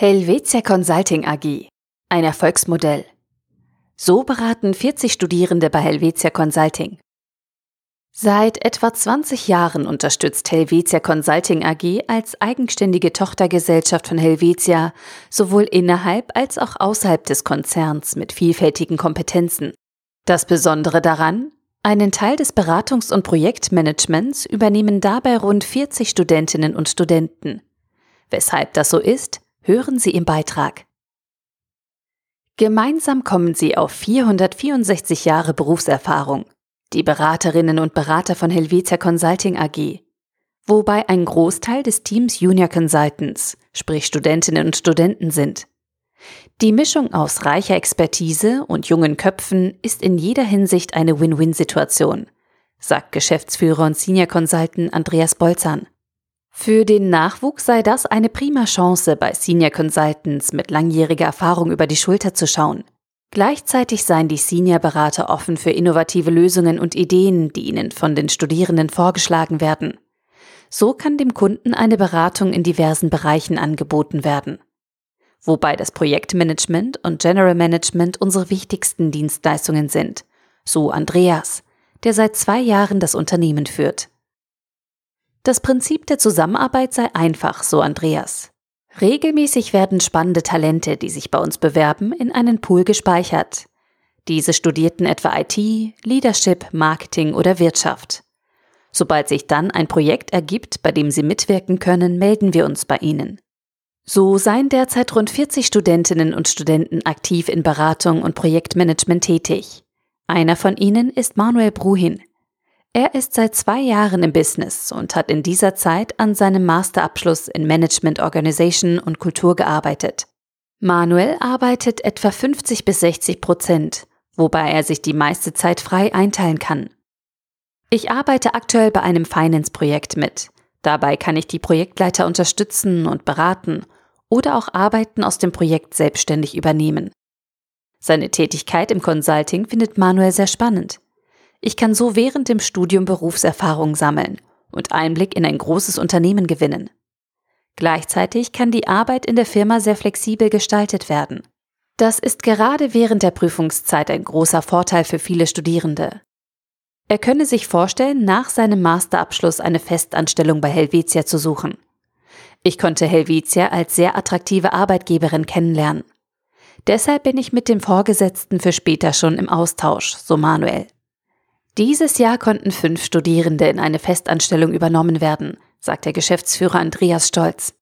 Helvetia Consulting AG. Ein Erfolgsmodell. So beraten 40 Studierende bei Helvetia Consulting. Seit etwa 20 Jahren unterstützt Helvetia Consulting AG als eigenständige Tochtergesellschaft von Helvetia sowohl innerhalb als auch außerhalb des Konzerns mit vielfältigen Kompetenzen. Das Besondere daran, einen Teil des Beratungs- und Projektmanagements übernehmen dabei rund 40 Studentinnen und Studenten. Weshalb das so ist, hören Sie im Beitrag. Gemeinsam kommen sie auf 464 Jahre Berufserfahrung, die Beraterinnen und Berater von Helvetia Consulting AG, wobei ein Großteil des Teams Junior Consultants, sprich Studentinnen und Studenten sind. Die Mischung aus reicher Expertise und jungen Köpfen ist in jeder Hinsicht eine Win-Win-Situation, sagt Geschäftsführer und Senior Consultant Andreas Bolzan. Für den Nachwuchs sei das eine prima Chance, bei Senior Consultants mit langjähriger Erfahrung über die Schulter zu schauen. Gleichzeitig seien die Senior-Berater offen für innovative Lösungen und Ideen, die ihnen von den Studierenden vorgeschlagen werden. So kann dem Kunden eine Beratung in diversen Bereichen angeboten werden. Wobei das Projektmanagement und General Management unsere wichtigsten Dienstleistungen sind, so Andreas, der seit zwei Jahren das Unternehmen führt. Das Prinzip der Zusammenarbeit sei einfach, so Andreas. Regelmäßig werden spannende Talente, die sich bei uns bewerben, in einen Pool gespeichert. Diese studierten etwa IT, Leadership, Marketing oder Wirtschaft. Sobald sich dann ein Projekt ergibt, bei dem sie mitwirken können, melden wir uns bei ihnen. So seien derzeit rund 40 Studentinnen und Studenten aktiv in Beratung und Projektmanagement tätig. Einer von ihnen ist Manuel Bruhin. Er ist seit zwei Jahren im Business und hat in dieser Zeit an seinem Masterabschluss in Management Organization und Kultur gearbeitet. Manuel arbeitet etwa 50 bis 60 Prozent, wobei er sich die meiste Zeit frei einteilen kann. Ich arbeite aktuell bei einem Finance-Projekt mit. Dabei kann ich die Projektleiter unterstützen und beraten oder auch Arbeiten aus dem Projekt selbstständig übernehmen. Seine Tätigkeit im Consulting findet Manuel sehr spannend. Ich kann so während dem Studium Berufserfahrung sammeln und Einblick in ein großes Unternehmen gewinnen. Gleichzeitig kann die Arbeit in der Firma sehr flexibel gestaltet werden. Das ist gerade während der Prüfungszeit ein großer Vorteil für viele Studierende. Er könne sich vorstellen, nach seinem Masterabschluss eine Festanstellung bei Helvetia zu suchen. Ich konnte Helvetia als sehr attraktive Arbeitgeberin kennenlernen. Deshalb bin ich mit dem Vorgesetzten für später schon im Austausch, so Manuel. Dieses Jahr konnten fünf Studierende in eine Festanstellung übernommen werden, sagt der Geschäftsführer Andreas Stolz.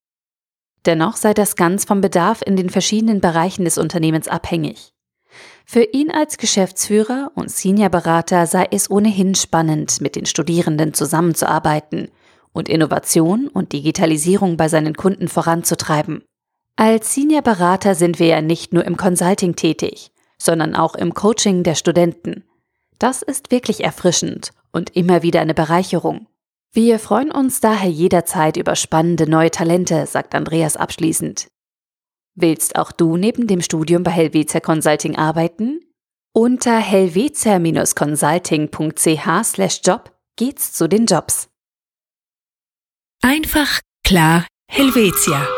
Dennoch sei das ganz vom Bedarf in den verschiedenen Bereichen des Unternehmens abhängig. Für ihn als Geschäftsführer und Seniorberater sei es ohnehin spannend, mit den Studierenden zusammenzuarbeiten und Innovation und Digitalisierung bei seinen Kunden voranzutreiben. Als Seniorberater sind wir ja nicht nur im Consulting tätig, sondern auch im Coaching der Studenten. Das ist wirklich erfrischend und immer wieder eine Bereicherung. Wir freuen uns daher jederzeit über spannende neue Talente, sagt Andreas abschließend. Willst auch du neben dem Studium bei Helvetia Consulting arbeiten? Unter helvetia-consulting.ch/job geht's zu den Jobs. Einfach klar Helvetia.